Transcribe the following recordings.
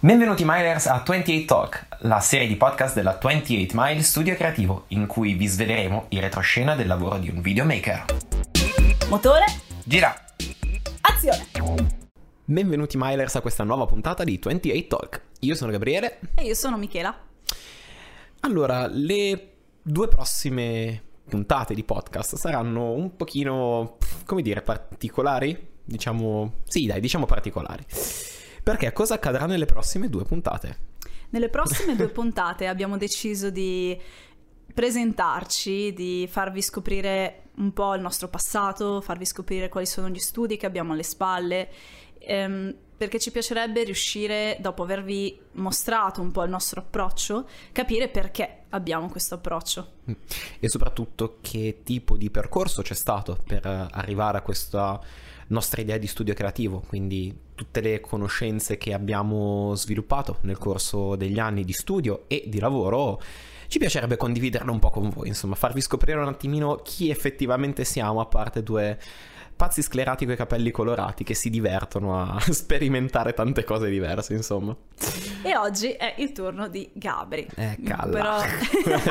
Benvenuti Milers a 28 Talk, la serie di podcast della 28 Mile Studio Creativo, in cui vi sveleremo il retroscena del lavoro di un videomaker. Motore, Gira! azione! Benvenuti Milers a questa nuova puntata di 28 Talk. Io sono Gabriele. E io sono Michela. Allora, le due prossime puntate di podcast saranno un pochino, come dire, particolari? Diciamo, sì dai, diciamo particolari. Perché cosa accadrà nelle prossime due puntate? Nelle prossime due puntate abbiamo deciso di presentarci, di farvi scoprire un po' il nostro passato, farvi scoprire quali sono gli studi che abbiamo alle spalle, ehm, perché ci piacerebbe riuscire, dopo avervi mostrato un po' il nostro approccio, capire perché abbiamo questo approccio. E soprattutto che tipo di percorso c'è stato per arrivare a questa nostra idea di studio creativo, quindi tutte le conoscenze che abbiamo sviluppato nel corso degli anni di studio e di lavoro, ci piacerebbe condividerle un po' con voi, insomma, farvi scoprire un attimino chi effettivamente siamo, a parte due pazzi sclerati con i capelli colorati che si divertono a sperimentare tante cose diverse, insomma. E oggi è il turno di Gabri. Eh, Mi calla. occuperò...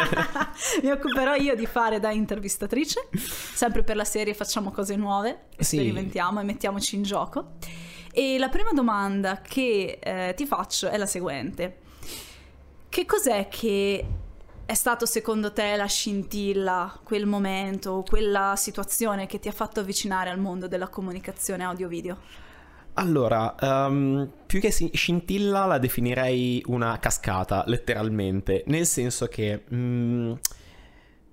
Mi occuperò io di fare da intervistatrice. Sempre per la serie facciamo cose nuove, Sì. sperimentiamo e mettiamoci in gioco. E la prima domanda che eh, ti faccio è la seguente. Che cos'è che è stato secondo te la scintilla, quel momento, quella situazione che ti ha fatto avvicinare al mondo della comunicazione audio-video? Allora, ehm, più che scintilla la definirei una cascata, letteralmente, nel senso che mm,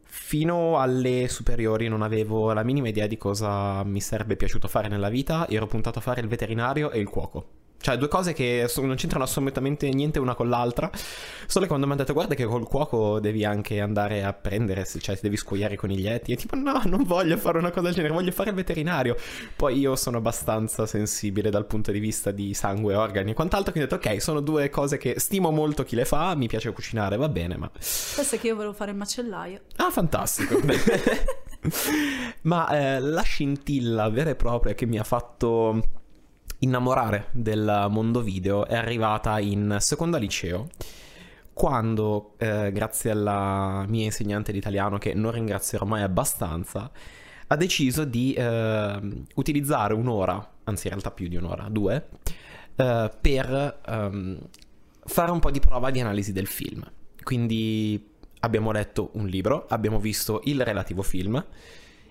fino alle superiori non avevo la minima idea di cosa mi sarebbe piaciuto fare nella vita, ero puntato a fare il veterinario e il cuoco. Cioè, due cose che non c'entrano assolutamente niente una con l'altra. Solo che quando mi hanno detto, guarda che col cuoco devi anche andare a prendere, cioè ti devi scuoiare i coniglietti. E tipo, no, non voglio fare una cosa del genere, voglio fare il veterinario. Poi io sono abbastanza sensibile dal punto di vista di sangue, organi e quant'altro. Quindi ho detto, ok, sono due cose che stimo molto chi le fa, mi piace cucinare, va bene, ma... Pensa che io volevo fare il macellaio. Ah, fantastico. Ma eh, la scintilla vera e propria che mi ha fatto innamorare del mondo video è arrivata in seconda liceo. Quando, eh, grazie alla mia insegnante di italiano, che non ringrazierò mai abbastanza, ha deciso di eh, utilizzare un'ora, anzi in realtà più di un'ora, due, eh, per ehm, fare un po' di prova di analisi del film. Quindi abbiamo letto un libro, abbiamo visto il relativo film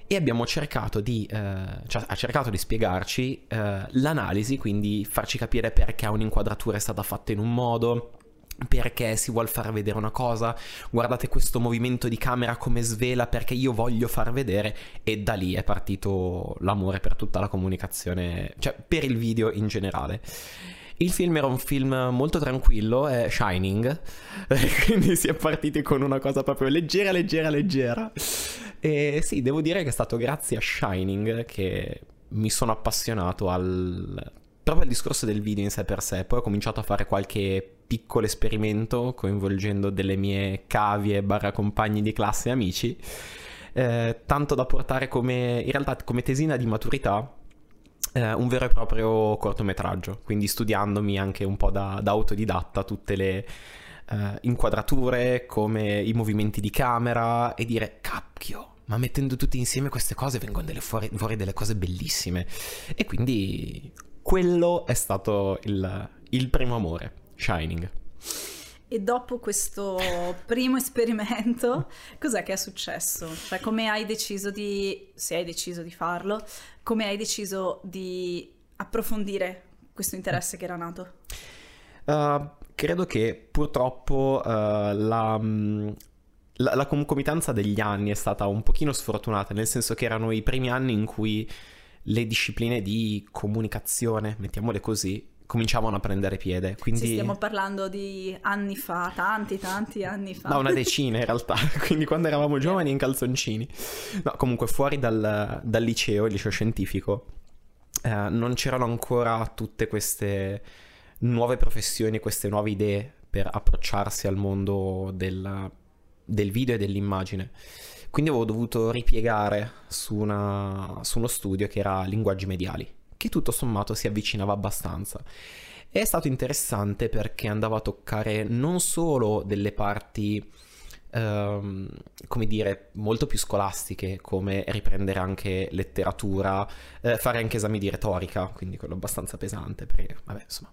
e abbiamo cercato di, eh, cioè, ha cercato di spiegarci eh, l'analisi, quindi farci capire perché un'inquadratura è stata fatta in un modo, perché si vuole far vedere una cosa, guardate questo movimento di camera come svela perché io voglio far vedere e da lì è partito l'amore per tutta la comunicazione, cioè per il video in generale. Il film era un film molto tranquillo, è Shining, quindi si è partiti con una cosa proprio leggera, leggera, leggera. E sì, devo dire che è stato grazie a Shining che mi sono appassionato al... proprio al discorso del video in sé per sé. Poi ho cominciato a fare qualche piccolo esperimento coinvolgendo delle mie cavie barra compagni di classe e amici. eh, tanto da portare come, in realtà come tesina di maturità eh, un vero e proprio cortometraggio, quindi studiandomi anche un po' da, da autodidatta tutte le eh, inquadrature, come i movimenti di camera e dire cacchio, ma mettendo tutti insieme queste cose vengono delle fuori, fuori delle cose bellissime. E quindi quello è stato il, il primo amore, Shining. E dopo questo primo esperimento, cos'è che è successo? Cioè, come hai deciso di, se hai deciso di farlo, come hai deciso di approfondire questo interesse che era nato? Uh, credo che purtroppo uh, la, mm, la, la concomitanza degli anni è stata un pochino sfortunata, nel senso che erano i primi anni in cui le discipline di comunicazione, mettiamole così, cominciavano a prendere piede. Quindi... Sì, stiamo parlando di anni fa, tanti, tanti anni fa. No, una decina in realtà, quindi quando eravamo giovani in calzoncini. No, comunque fuori dal, dal liceo, il liceo scientifico, eh, non c'erano ancora tutte queste nuove professioni, queste nuove idee per approcciarsi al mondo del, del video e dell'immagine. Quindi avevo dovuto ripiegare su, una, su uno studio che era linguaggi mediali, che tutto sommato si avvicinava abbastanza. è stato interessante perché andava a toccare non solo delle parti ehm, come dire, molto più scolastiche, come riprendere anche letteratura, eh, fare anche esami di retorica, quindi quello abbastanza pesante, perché, vabbè, insomma,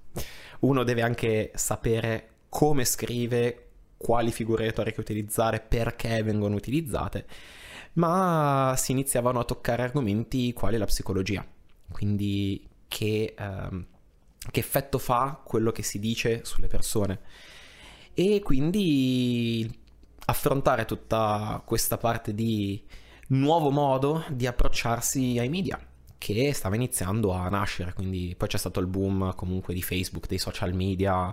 uno deve anche sapere come scrive, quali figure retoriche utilizzare, perché vengono utilizzate, ma si iniziavano a toccare argomenti quali la psicologia, quindi che, ehm, che effetto fa quello che si dice sulle persone. E quindi affrontare tutta questa parte di nuovo modo di approcciarsi ai media che stava iniziando a nascere, quindi poi c'è stato il boom comunque di Facebook, dei social media.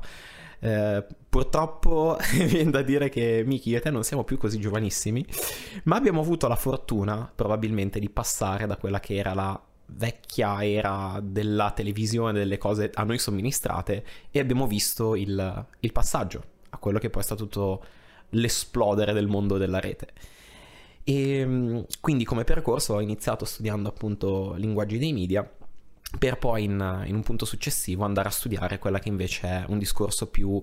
Eh, purtroppo viene da dire che Miki e te non siamo più così giovanissimi, ma abbiamo avuto la fortuna probabilmente di passare da quella che era la vecchia era della televisione, delle cose a noi somministrate e abbiamo visto il, il passaggio a quello che poi è stato tutto l'esplodere del mondo della rete. E mm, quindi come percorso ho iniziato studiando appunto linguaggi dei media per poi in, in un punto successivo andare a studiare quella che invece è un discorso più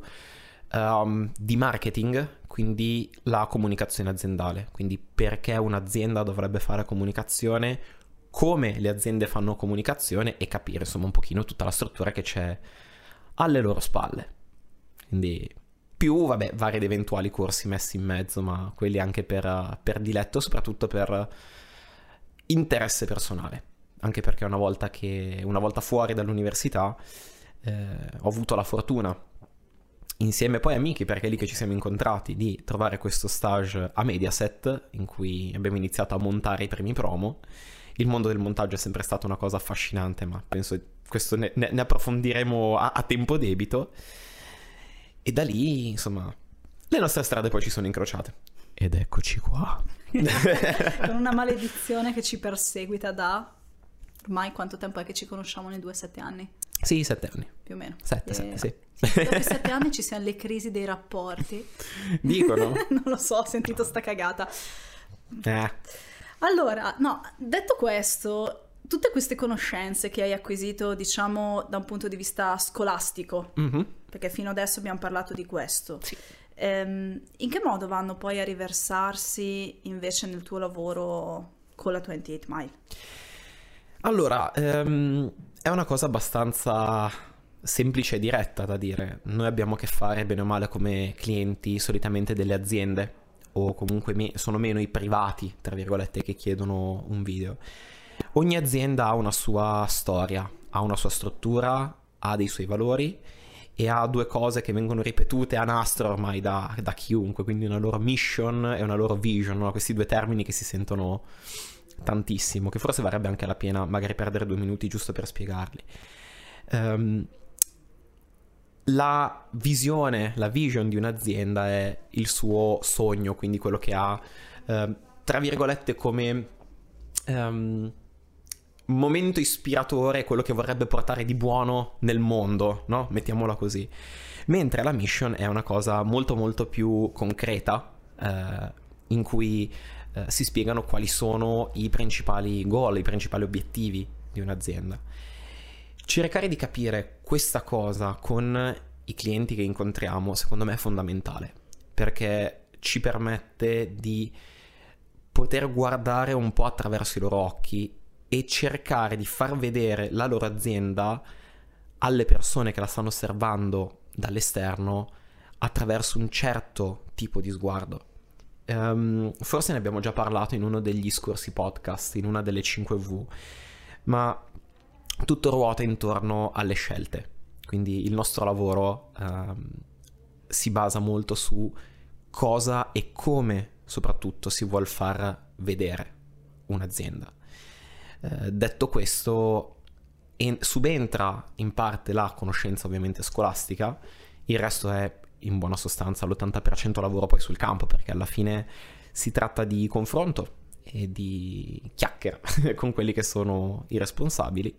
um, di marketing, quindi la comunicazione aziendale, quindi perché un'azienda dovrebbe fare comunicazione, come le aziende fanno comunicazione e capire insomma un pochino tutta la struttura che c'è alle loro spalle. Quindi più, vabbè, vari ed eventuali corsi messi in mezzo, ma quelli anche per, per diletto, soprattutto per interesse personale. Anche perché una volta, che, una volta fuori dall'università eh, ho avuto la fortuna, insieme poi amici, perché è lì che ci siamo incontrati, di trovare questo stage a Mediaset, in cui abbiamo iniziato a montare i primi promo. Il mondo del montaggio è sempre stata una cosa affascinante, ma penso questo ne, ne approfondiremo a, a tempo debito. E da lì, insomma, le nostre strade poi ci sono incrociate. Ed eccoci qua. Con una maledizione che ci perseguita da... Ormai quanto tempo è che ci conosciamo nei due, sette anni? Sì, sette anni. Più o meno. Sette, e... sette, sì. Dopo i sette anni ci siano le crisi dei rapporti. Dicono? non lo so, ho sentito sta cagata. Eh. Allora, no, detto questo, tutte queste conoscenze che hai acquisito, diciamo, da un punto di vista scolastico, mm-hmm. Perché fino adesso abbiamo parlato di questo, sì. ehm, in che modo vanno poi a riversarsi invece nel tuo lavoro con la 28 Mile? Allora, ehm, è una cosa abbastanza semplice e diretta da dire. Noi abbiamo a che fare bene o male come clienti solitamente delle aziende o comunque me- sono meno i privati, tra virgolette, che chiedono un video. Ogni azienda ha una sua storia, ha una sua struttura, ha dei suoi valori e ha due cose che vengono ripetute a nastro ormai da, da chiunque, quindi una loro mission e una loro vision, no? questi due termini che si sentono tantissimo, che forse varrebbe anche la pena magari perdere due minuti giusto per spiegarli. Um, la visione, la vision di un'azienda è il suo sogno, quindi quello che ha, uh, tra virgolette, come um, momento ispiratore quello che vorrebbe portare di buono nel mondo, no? Mettiamola così. Mentre la mission è una cosa molto molto più concreta, eh, in cui eh, si spiegano quali sono i principali goal, i principali obiettivi di un'azienda. Cercare di capire questa cosa con i clienti che incontriamo, secondo me è fondamentale, perché ci permette di poter guardare un po' attraverso i loro occhi e cercare di far vedere la loro azienda alle persone che la stanno osservando dall'esterno attraverso un certo tipo di sguardo. Um, forse ne abbiamo già parlato in uno degli scorsi podcast, in una delle 5V, ma tutto ruota intorno alle scelte. Quindi il nostro lavoro um, si basa molto su cosa e come soprattutto si vuole far vedere un'azienda. Eh, detto questo, en- subentra in parte la conoscenza ovviamente scolastica, il resto è in buona sostanza l'80% lavoro poi sul campo, perché alla fine si tratta di confronto e di chiacchiera con quelli che sono i responsabili,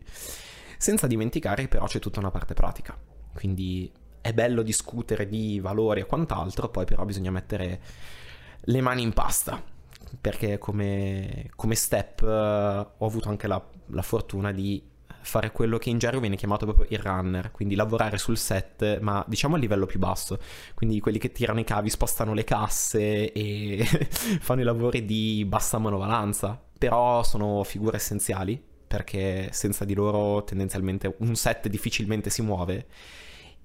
senza dimenticare che però c'è tutta una parte pratica. Quindi è bello discutere di valori e quant'altro, poi però bisogna mettere le mani in pasta, perché come, come step uh, ho avuto anche la, la, fortuna di fare quello che in gergo viene chiamato proprio il runner, quindi lavorare sul set, ma diciamo a livello più basso, quindi quelli che tirano i cavi, spostano le casse e fanno i lavori di bassa manovalanza, però sono figure essenziali perché senza di loro tendenzialmente un set difficilmente si muove.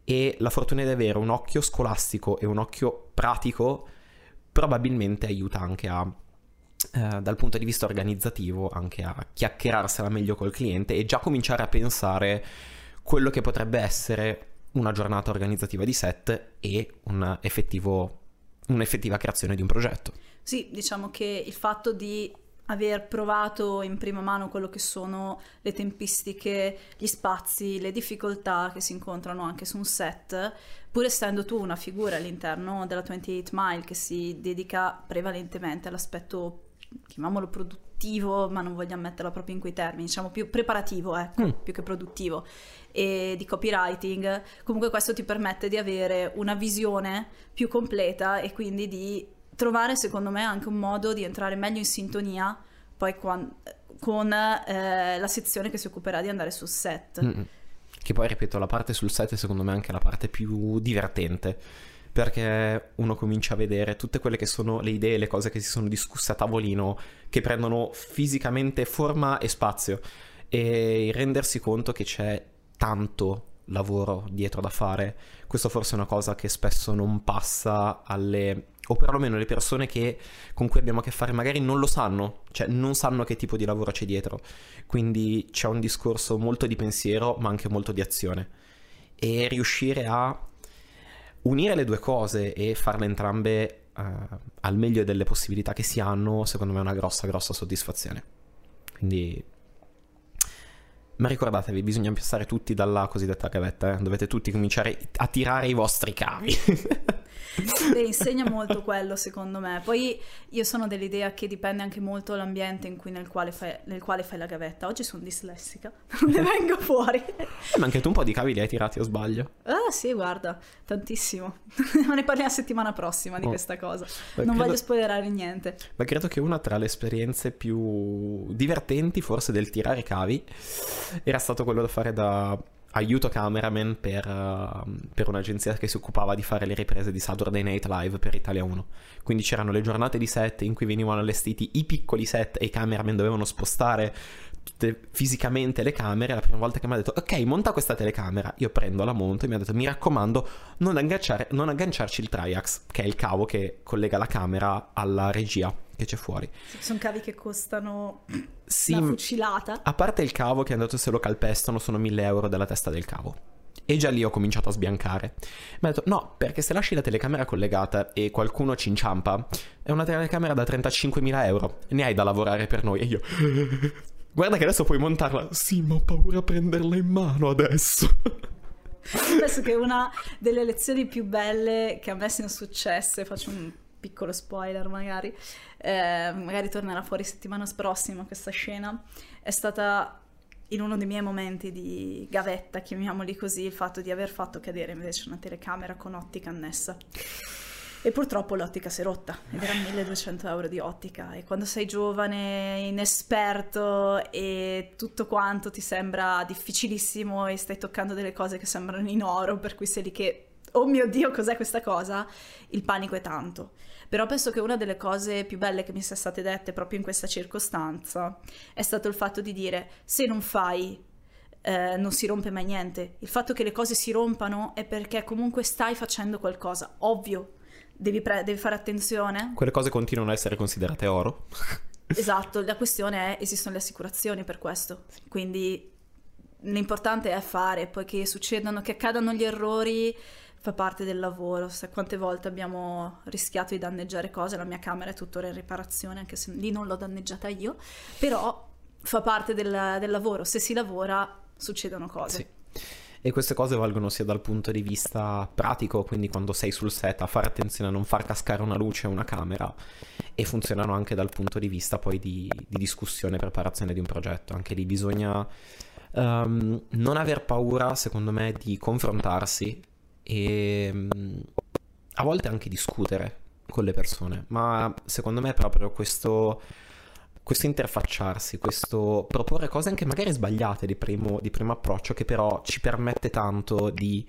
E la fortuna di avere un occhio scolastico e un occhio pratico probabilmente aiuta anche a eh, dal punto di vista organizzativo anche a chiacchierarsela meglio col cliente e già cominciare a pensare quello che potrebbe essere una giornata organizzativa di set e un effettivo, un'effettiva creazione di un progetto. Sì, diciamo che il fatto di aver provato in prima mano quello che sono le tempistiche, gli spazi, le difficoltà che si incontrano anche su un set, pur essendo tu una figura all'interno della 28 Mile che si dedica prevalentemente all'aspetto chiamiamolo produttivo, ma non vogliamo metterlo proprio in quei termini, diciamo più preparativo, ecco, mm. più che produttivo, e di copywriting, comunque questo ti permette di avere una visione più completa e quindi di trovare, secondo me, anche un modo di entrare meglio in sintonia poi con, con eh, la sezione che si occuperà di andare sul set. Mm-mm. Che poi, ripeto, la parte sul set è secondo me anche la parte più divertente perché uno comincia a vedere tutte quelle che sono le idee, le cose che si sono discusse a tavolino, che prendono fisicamente forma e spazio e rendersi conto che c'è tanto lavoro dietro da fare. Questo forse è una cosa che spesso non passa alle o perlomeno le persone che, con cui abbiamo a che fare magari non lo sanno, cioè non sanno che tipo di lavoro c'è dietro. Quindi c'è un discorso molto di pensiero, ma anche molto di azione. E riuscire a unire le due cose e farle entrambe uh, al meglio delle possibilità che si hanno, secondo me è una grossa, grossa soddisfazione. Quindi... Ma ricordatevi, bisogna passare tutti dalla cosiddetta gavetta, eh? dovete tutti cominciare a tirare i vostri cavi. Beh, insegna molto quello secondo me. Poi io sono dell'idea che dipende anche molto dall'ambiente nel quale, fai, nel quale fai la gavetta. Oggi sono dislessica, non ne vengo fuori. Eh, ma anche tu un po' di cavi li hai tirati o sbaglio? Ah sì, guarda, tantissimo. ma ne parliamo la settimana prossima di oh. questa cosa. Beh, non credo... voglio spoilerare niente. Ma credo che una tra le esperienze più divertenti forse del tirare cavi era stato quello da fare da aiuto cameraman per, uh, per, un'agenzia che si occupava di fare le riprese di Saturday Night Live per Italia 1. Quindi c'erano le giornate di set in cui venivano allestiti i piccoli set e i cameraman dovevano spostare tutte fisicamente le camere. La prima volta che mi ha detto ok monta questa telecamera, io prendo la monto e mi ha detto mi raccomando non, non agganciarci il triax, che è il cavo che collega la camera alla regia che c'è fuori. Sono cavi che costano sì, una fucilata. A parte il cavo che è andato se lo calpestano sono 1000 euro della testa del cavo. E già lì ho cominciato a sbiancare. Mi ha detto: No, perché se lasci la telecamera collegata e qualcuno ci inciampa, è una telecamera da 35.000 euro. Ne hai da lavorare per noi. E io. Guarda che adesso puoi montarla. Sì, ma ho paura a prenderla in mano adesso. Penso che una delle lezioni più belle che a me siano successe, faccio un piccolo spoiler magari, eh, magari tornerà fuori settimana prossima questa scena, è stata in uno dei miei momenti di gavetta, chiamiamoli così, il fatto di aver fatto cadere invece una telecamera con ottica annessa. E purtroppo l'ottica si è rotta ed era 1200 euro di ottica e quando sei giovane, inesperto e tutto quanto ti sembra difficilissimo e stai toccando delle cose che sembrano in oro, per cui sei lì che, oh mio Dio, cos'è questa cosa? Il panico è tanto. Però penso che una delle cose più belle che mi sia state dette proprio in questa circostanza è stato il fatto di dire se non fai eh, non si rompe mai niente. Il fatto che le cose si rompano è perché comunque stai facendo qualcosa, ovvio. Devi, pre- devi fare attenzione. Quelle cose continuano a essere considerate oro. esatto, la questione è esistono le assicurazioni per questo. Quindi l'importante è fare, poi che succedano, che accadano gli errori fa parte del lavoro. Se quante volte abbiamo rischiato di danneggiare cose, la mia camera è tuttora in riparazione, anche se lì non l'ho danneggiata io, però fa parte del, del lavoro. Se si lavora succedono cose. Sì. E queste cose valgono sia dal punto di vista pratico, quindi quando sei sul set a fare attenzione a non far cascare una luce o una camera, e funzionano anche dal punto di vista poi di, di discussione e preparazione di un progetto. Anche lì bisogna um, non aver paura, secondo me, di confrontarsi e mm, a volte anche discutere con le persone, ma secondo me proprio questo questo interfacciarsi, questo proporre cose anche magari sbagliate di primo, di primo approccio, che però ci permette tanto di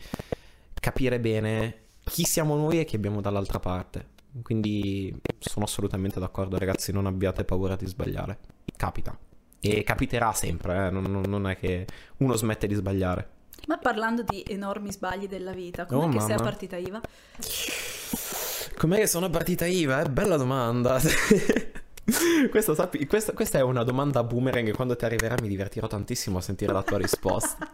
capire bene chi siamo noi e chi abbiamo dall'altra parte. Quindi sono assolutamente d'accordo, ragazzi, non abbiate paura di sbagliare. Capita. E capiterà sempre, eh? non, non, è che uno smette di sbagliare. Ma parlando di enormi sbagli della vita, come oh, che sei a partita IVA? Com'è che sono a partita IVA? È bella domanda. Questo, sappi, questa, questa, è una domanda boomerang quando ti arriverà mi divertirò tantissimo a sentire la tua risposta.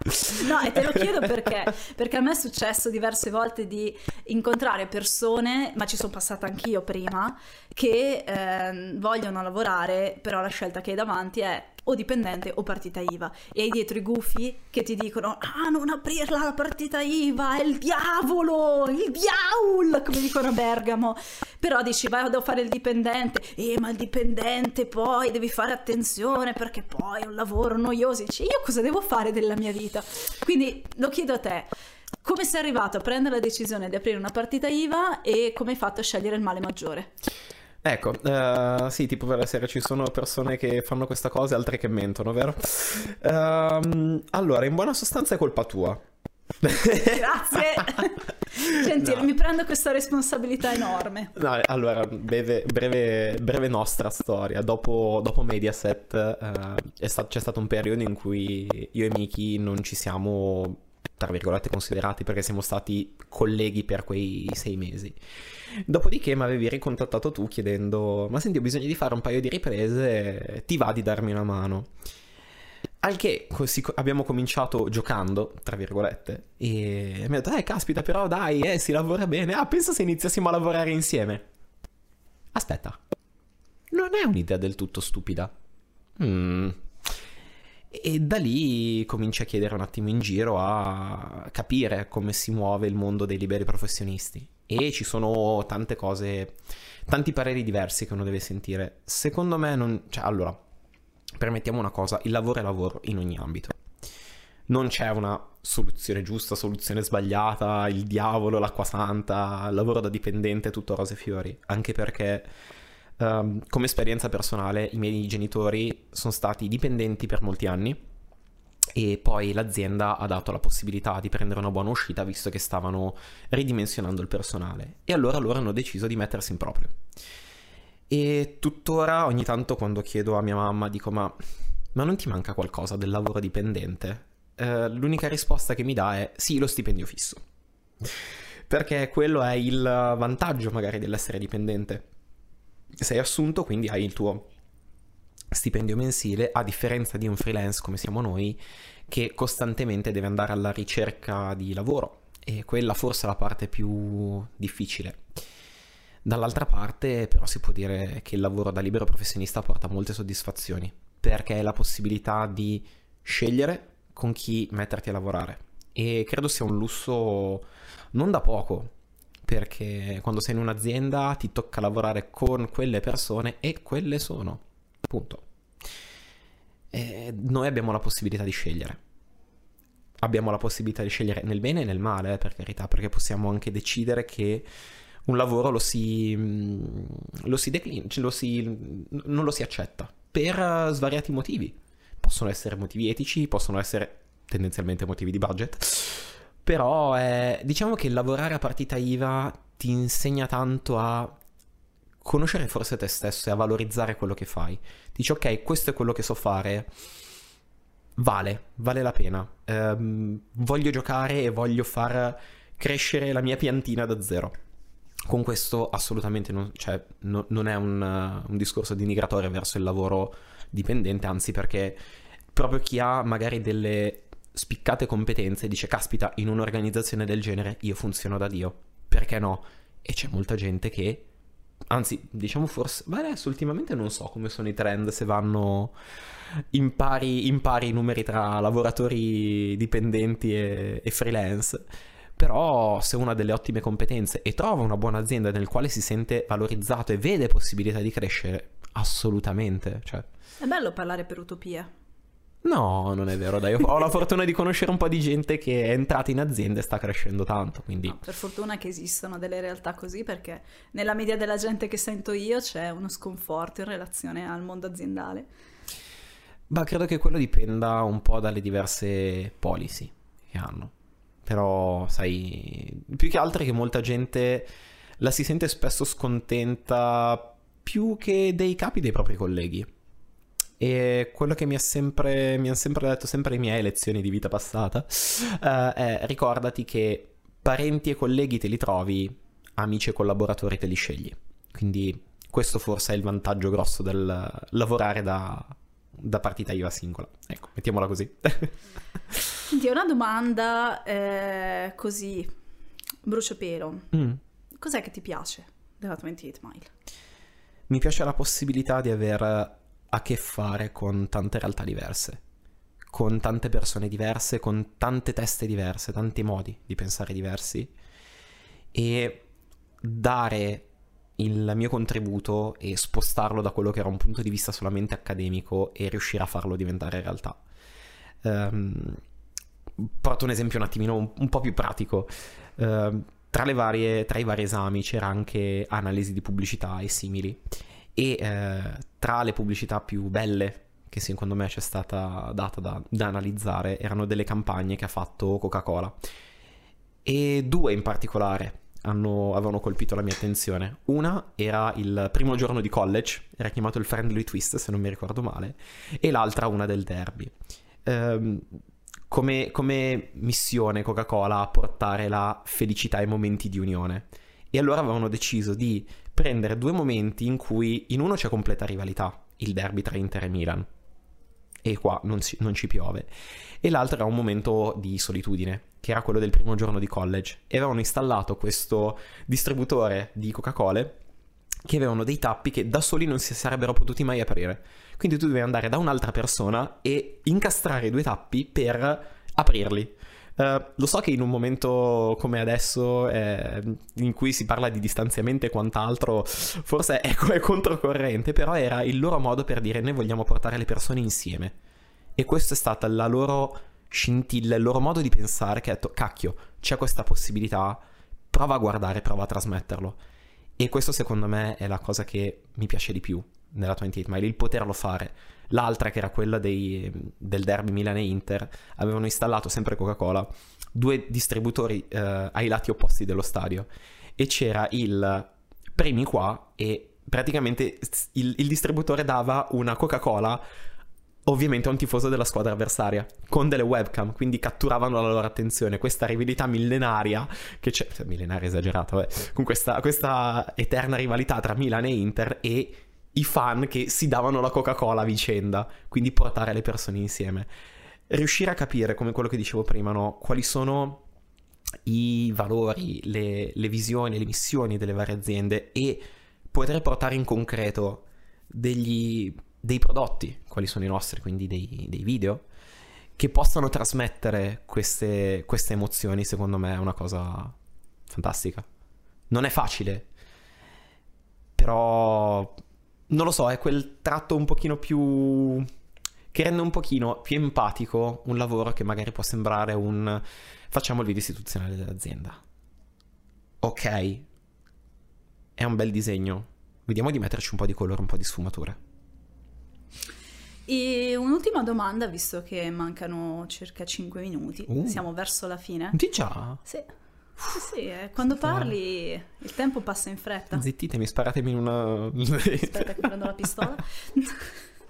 no, e te lo chiedo perché, perché a me è successo diverse volte di incontrare persone, ma ci sono passata anch'io prima, che eh, vogliono lavorare, però la scelta che hai davanti è o dipendente o partita IVA. E hai dietro i gufi che ti dicono ah non aprirla la partita IVA è il diavolo il diaul come dicono a Bergamo. Però dici vai devo fare il dipendente eh ma il dipendente poi devi fare attenzione perché poi è un lavoro noioso dici io cosa devo fare della mia vita? Quindi lo chiedo a te come sei arrivato a prendere la decisione di aprire una partita IVA e come hai fatto a scegliere il male maggiore? Ecco, uh, sì, tipo per la serie ci sono persone che fanno questa cosa e altre che mentono, vero? Uh, allora, in buona sostanza è colpa tua. Grazie. Senti, no. mi prendo questa responsabilità enorme. No, allora, breve, breve, breve nostra storia. Dopo, dopo Mediaset uh, sta- c'è stato un periodo in cui io e Miki non ci siamo tra virgolette considerati perché siamo stati colleghi per quei sei mesi. Dopodiché mi avevi ricontattato tu chiedendo ma senti ho bisogno di fare un paio di riprese, ti va di darmi una mano? Al che abbiamo cominciato giocando, tra virgolette, e mi ha detto, eh caspita però dai, eh, si lavora bene, ah penso se iniziassimo a lavorare insieme. Aspetta, non è un'idea del tutto stupida. Mm, e da lì cominci a chiedere un attimo in giro a capire come si muove il mondo dei liberi professionisti. E ci sono tante cose, tanti pareri diversi che uno deve sentire. Secondo me, non, cioè, allora, permettiamo una cosa: il lavoro è lavoro in ogni ambito. Non c'è una soluzione giusta, soluzione sbagliata, il diavolo, l'acqua santa, il lavoro da dipendente, tutto rose e fiori. Anche perché Um, come esperienza personale, i miei genitori sono stati dipendenti per molti anni e poi l'azienda ha dato la possibilità di prendere una buona uscita visto che stavano ridimensionando il personale e allora loro hanno deciso di mettersi in proprio. E tuttora ogni tanto quando chiedo a mia mamma dico ma, ma non ti manca qualcosa del lavoro dipendente? Uh, l'unica risposta che mi dà è sì, lo stipendio fisso. Perché quello è il vantaggio magari dell'essere dipendente sei assunto, quindi hai il tuo stipendio mensile, a differenza di un freelance come siamo noi, che costantemente deve andare alla ricerca di lavoro. E quella forse è la parte più difficile. Dall'altra parte, però, si può dire che il lavoro da libero professionista porta molte soddisfazioni, perché hai la possibilità di scegliere con chi metterti a lavorare. E credo sia un lusso non da poco, perché quando sei in un'azienda ti tocca lavorare con quelle persone e quelle sono. Punto. E noi abbiamo la possibilità di scegliere. Abbiamo la possibilità di scegliere nel bene e nel male, eh, per carità, perché possiamo anche decidere che un lavoro lo si, mm, lo si declina, cioè lo si, non lo si accetta per svariati motivi. Possono essere motivi etici, possono essere tendenzialmente motivi di budget però è, diciamo che lavorare a partita IVA ti insegna tanto a conoscere forse te stesso e a valorizzare quello che fai. Dici ok, questo è quello che so fare, vale, vale la pena. Ehm, voglio giocare e voglio far crescere la mia piantina da zero. Con questo assolutamente non, cioè, no, non è un, un discorso denigratorio verso il lavoro dipendente, anzi perché proprio chi ha magari delle spiccate competenze dice caspita in un'organizzazione del genere io funziono da Dio. Perché no? E c'è molta gente che anzi diciamo forse beh adesso ultimamente non so come sono i trend se vanno in pari, in pari numeri tra lavoratori dipendenti e, e freelance. Però se uno ha delle ottime competenze e trova una buona azienda nel quale si sente valorizzato e vede possibilità di crescere assolutamente cioè. è bello parlare per utopia No, non è vero, dai. Ho la fortuna di conoscere un po' di gente che è entrata in azienda e sta crescendo tanto, quindi... No, per fortuna che esistono delle realtà così, perché nella media della gente che sento io c'è uno sconforto in relazione al mondo aziendale. Ma credo che quello dipenda un po' dalle diverse policy che hanno. Però, sai, più che altro è che molta gente la si sente spesso scontenta più che dei capi dei propri colleghi. E quello che mi, ha sempre, mi hanno sempre detto, sempre le mie lezioni di vita passata, uh, è ricordati che parenti e colleghi te li trovi, amici e collaboratori te li scegli. Quindi questo forse è il vantaggio grosso del lavorare da, da partita IVA singola. Ecco, mettiamola così. Senti, una domanda eh, così, bruciopelo. Mm. Cos'è che ti piace della 28 Mile? Mi piace la possibilità di aver a che fare con tante realtà diverse, con tante persone diverse, con tante teste diverse, tanti modi di pensare diversi e dare il mio contributo e spostarlo da quello che era un punto di vista solamente accademico e riuscire a farlo diventare realtà. Um, porto un esempio un attimino un, un po' più pratico. Uh, tra, varie, tra, i vari esami c'era anche analisi di pubblicità e simili e eh, tra le pubblicità più belle che secondo me c'è stata data da, da analizzare erano delle campagne che ha fatto Coca-Cola e due in particolare hanno, avevano colpito la mia attenzione. Una era il primo giorno di college, era chiamato il Friendly Twist se non mi ricordo male, e l'altra una del derby. Ehm, come, come missione Coca-Cola portare la felicità ai momenti di unione. E allora avevano deciso di prendere due momenti in cui in uno c'è completa rivalità, il derby tra Inter e Milan, e qua non, si, non ci piove, e l'altro era un momento di solitudine, che era quello del primo giorno di college, e avevano installato questo distributore di Coca-Cola che avevano dei tappi che da soli non si sarebbero potuti mai aprire. Quindi tu dovevi andare da un'altra persona e incastrare i due tappi per aprirli. Uh, lo so che in un momento come adesso, eh, in cui si parla di distanziamento e quant'altro, forse è, è controcorrente, però era il loro modo per dire noi vogliamo portare le persone insieme. E questa è stata la loro scintilla, il loro modo di pensare che ha detto, cacchio, c'è questa possibilità, prova a guardare, prova a trasmetterlo. E questo secondo me è la cosa che mi piace di più nella 28 Mile, il poterlo fare l'altra che era quella dei, del derby Milan e Inter, avevano installato sempre Coca-Cola due distributori eh, ai lati opposti dello stadio e c'era il premi qua e praticamente il, il distributore dava una Coca-Cola ovviamente a un tifoso della squadra avversaria con delle webcam, quindi catturavano la loro attenzione. Questa rivalità millenaria che c'è, cioè, millenaria esagerato, eh, con questa, questa eterna rivalità tra Milan e Inter e i fan che si davano la Coca-Cola a vicenda, quindi portare le persone insieme. Riuscire a capire, come quello che dicevo prima, no? quali sono i valori, le, le visioni, le missioni delle varie aziende e poter portare in concreto degli, dei prodotti, quali sono i nostri, quindi dei, dei video, che possano trasmettere queste, queste emozioni, secondo me è una cosa fantastica. Non è facile, però non lo so, è quel tratto un pochino più... che rende un pochino più empatico un lavoro che magari può sembrare un... facciamo il video istituzionale dell'azienda. Ok, è un bel disegno, vediamo di metterci un po' di colore, un po' di sfumature. E un'ultima domanda, visto che mancano circa 5 minuti, uh. siamo verso la fine. Di già? Sì. Sì, sì, eh. quando parli il tempo passa in fretta. Zittitemi, sparatemi in una... Aspetta che prendo la pistola.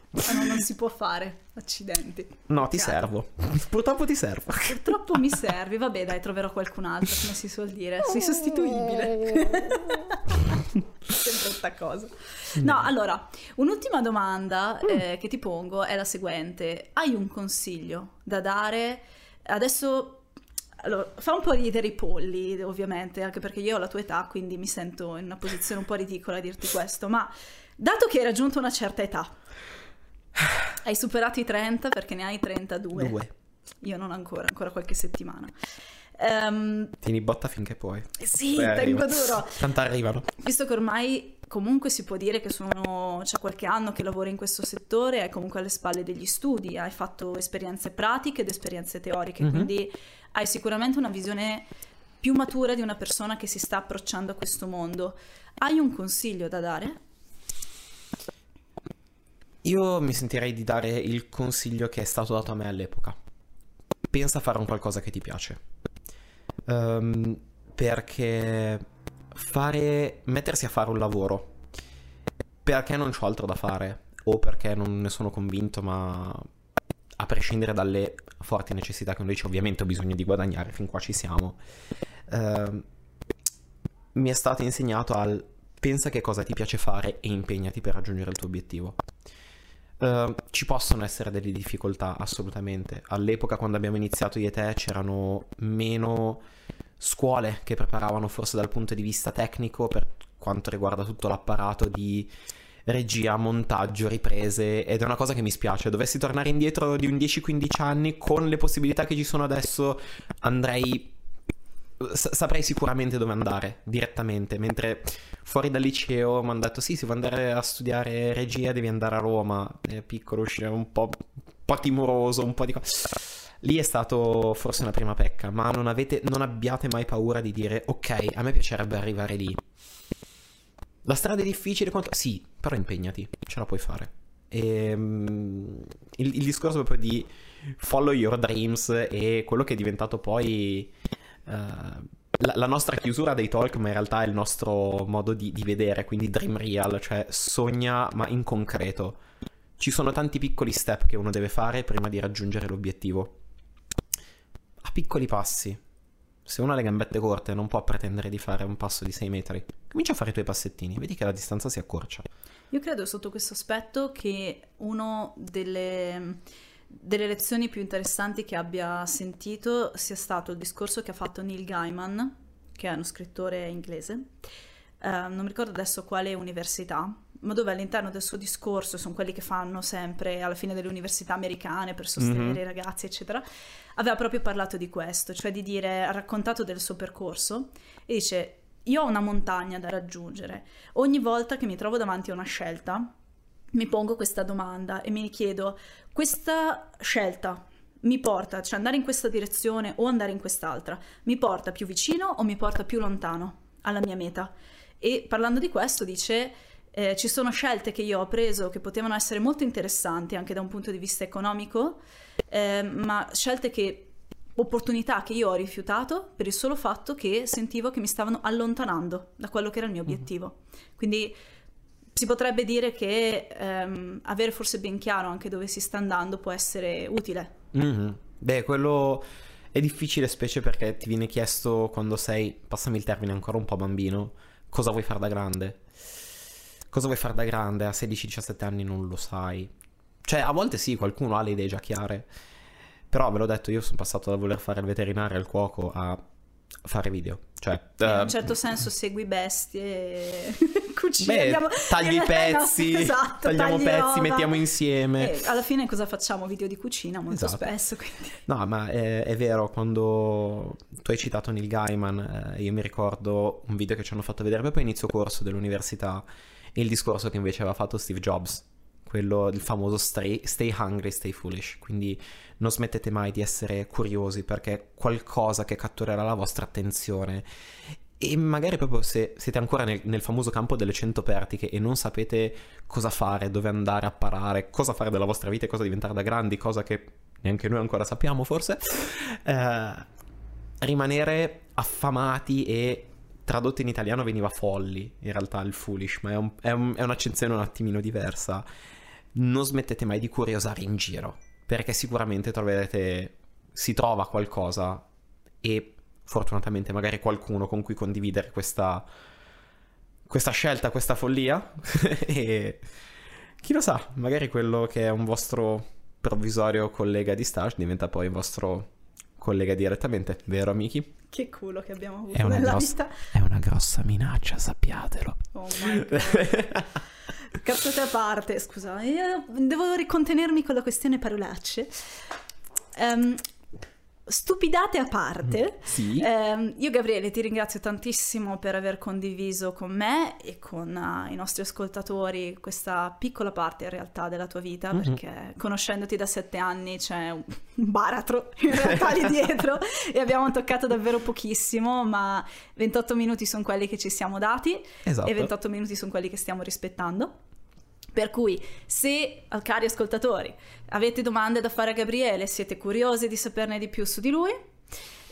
no, non si può fare, accidenti. No, ti servo. Purtroppo ti servo. Purtroppo mi servi, vabbè dai, troverò qualcun altro, come si suol dire. Sei sostituibile. Sempre questa cosa. No, allora, un'ultima domanda mm. eh, che ti pongo è la seguente. Hai un consiglio da dare? Adesso allora, fa un po' ridere i polli, ovviamente, anche perché io ho la tua età, quindi mi sento in una posizione un po' ridicola a dirti questo, ma dato che hai raggiunto una certa età, hai superato i 30 perché ne hai 32. Due. Io non ancora, ancora qualche settimana. Um, Tieni botta finché puoi. Sì, Poi tengo duro. Tanto arrivano. Visto che ormai comunque si può dire che sono, c'è qualche anno che lavori in questo settore, hai comunque alle spalle degli studi, hai fatto esperienze pratiche ed esperienze teoriche, mm-hmm. quindi hai sicuramente una visione più matura di una persona che si sta approcciando a questo mondo. Hai un consiglio da dare? Io mi sentirei di dare il consiglio che è stato dato a me all'epoca. Pensa a fare un qualcosa che ti piace. Um, perché fare, mettersi a fare un lavoro perché non ho altro da fare o perché non ne sono convinto, ma a prescindere dalle forti necessità che uno dice, ovviamente ho bisogno di guadagnare, fin qua ci siamo. Uh, mi è stato insegnato al pensa che cosa ti piace fare e impegnati per raggiungere il tuo obiettivo. Uh, ci possono essere delle difficoltà, assolutamente. All'epoca, quando abbiamo iniziato io e te, c'erano meno scuole che preparavano forse dal punto di vista tecnico per quanto riguarda tutto l'apparato di regia, montaggio, riprese ed è una cosa che mi spiace. Dovessi tornare indietro di un 10-15 anni con le possibilità che ci sono adesso andrei saprei sicuramente dove andare direttamente. Mentre fuori dal liceo mi hanno detto: Sì, si vuoi andare a studiare regia, devi andare a Roma. È piccolo, uscire un po', un po' timoroso, un po' di cose. Lì è stato forse una prima pecca, ma non, avete, non abbiate mai paura di dire ok, a me piacerebbe arrivare lì. La strada è difficile, quanto... sì, però impegnati, ce la puoi fare. E, um, il, il, discorso proprio di follow your dreams e quello che è diventato poi uh, la, la, nostra chiusura dei talk, ma in realtà è il nostro modo di, di vedere, quindi dream real, cioè sogna ma in concreto. Ci sono tanti piccoli step che uno deve fare prima di raggiungere l'obiettivo a piccoli passi. Se uno ha le gambette corte non può pretendere di fare un passo di 6 metri. Comincia a fare i tuoi passettini, vedi che la distanza si accorcia. Io credo sotto questo aspetto che una delle, delle lezioni più interessanti che abbia sentito sia stato il discorso che ha fatto Neil Gaiman, che è uno scrittore inglese. Uh, non mi ricordo adesso quale università, ma dove all'interno del suo discorso, sono quelli che fanno sempre alla fine delle università americane per sostenere mm-hmm. i ragazzi, eccetera, aveva proprio parlato di questo, cioè di dire, ha raccontato del suo percorso e dice, io ho una montagna da raggiungere, ogni volta che mi trovo davanti a una scelta, mi pongo questa domanda e mi chiedo, questa scelta mi porta, cioè andare in questa direzione o andare in quest'altra, mi porta più vicino o mi porta più lontano alla mia meta? E parlando di questo dice eh, ci sono scelte che io ho preso che potevano essere molto interessanti anche da un punto di vista economico, eh, ma scelte che opportunità che io ho rifiutato per il solo fatto che sentivo che mi stavano allontanando da quello che era il mio mhm. obiettivo. Quindi si potrebbe dire che ehm, avere forse ben chiaro anche dove si sta andando può essere utile. Mm-hmm. Beh, quello è difficile, specie perché ti viene chiesto quando sei, passami il termine, ancora un po' bambino, cosa vuoi fare da grande cosa vuoi fare da grande a 16-17 anni non lo sai. Cioè, a volte sì, qualcuno ha le idee già chiare. Però ve l'ho detto, io sono passato da voler fare il veterinario al cuoco a fare video. Cioè, in uh, un eh, certo senso segui bestie, cucini, Beh, abbiamo... tagli i pezzi, no, esatto, tagliamo pezzi, roba. mettiamo insieme. E alla fine cosa facciamo? Video di cucina molto esatto. spesso. Quindi. No, ma è, è, vero, quando tu hai citato Neil Gaiman, eh, io mi ricordo un video che ci hanno fatto vedere proprio a inizio corso dell'università il discorso che invece aveva fatto Steve Jobs, quello del famoso stay, stay hungry, stay foolish, quindi non smettete mai di essere curiosi perché è qualcosa che catturerà la vostra attenzione e magari proprio se siete ancora nel, nel, famoso campo delle 100 pertiche e non sapete cosa fare, dove andare a parare, cosa fare della vostra vita e cosa diventare da grandi, cosa che neanche noi ancora sappiamo forse, eh, rimanere affamati e tradotto in italiano veniva folli, in realtà il foolish, ma è, un, è, un, è un'accezione un attimino diversa. Non smettete mai di curiosare in giro, perché sicuramente troverete, si trova qualcosa e fortunatamente magari qualcuno con cui condividere questa, questa scelta, questa follia. e chi lo sa, magari quello che è un vostro provvisorio collega di stage diventa poi un vostro collega direttamente, vero amici? Che culo che abbiamo avuto è una nella grossa, vita. È una grossa minaccia, sappiatelo. Oh my god. Cazzate a parte, scusa, io devo ricontenermi con la questione parolacce. Um, Stupidate a parte, Sì. ehm, io Gabriele ti ringrazio tantissimo per aver condiviso con me e con eh, i nostri ascoltatori questa piccola parte in realtà della tua vita, Mhm. perché conoscendoti da sette anni c'è un un baratro in realtà lì dietro e abbiamo toccato davvero pochissimo, ma 28 minuti sono quelli che ci siamo dati esatto. e 28 minuti sono quelli che stiamo rispettando. Per cui, se, eh, cari ascoltatori, avete domande da fare a Gabriele, siete curiosi di saperne di più su di lui,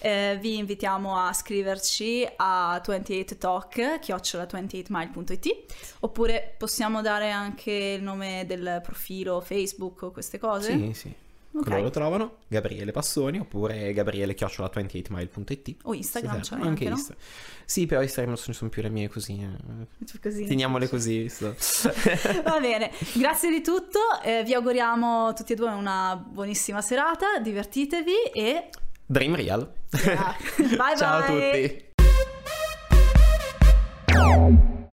eh, vi invitiamo a scriverci a 28talk, chiocciola 28mile.it, oppure possiamo dare anche il nome del profilo Facebook o queste cose? Sì, sì okay. dove lo trovano? Gabriele Passoni oppure Gabriele Chiocciola 28 mileit o Instagram c'è esatto, anche, anche no? Insta. sì però Instagram non sono più le mie così, eh. teniamole così so. va bene grazie di tutto eh, vi auguriamo tutti e due una buonissima serata divertitevi e Dream Real yeah. bye bye ciao a tutti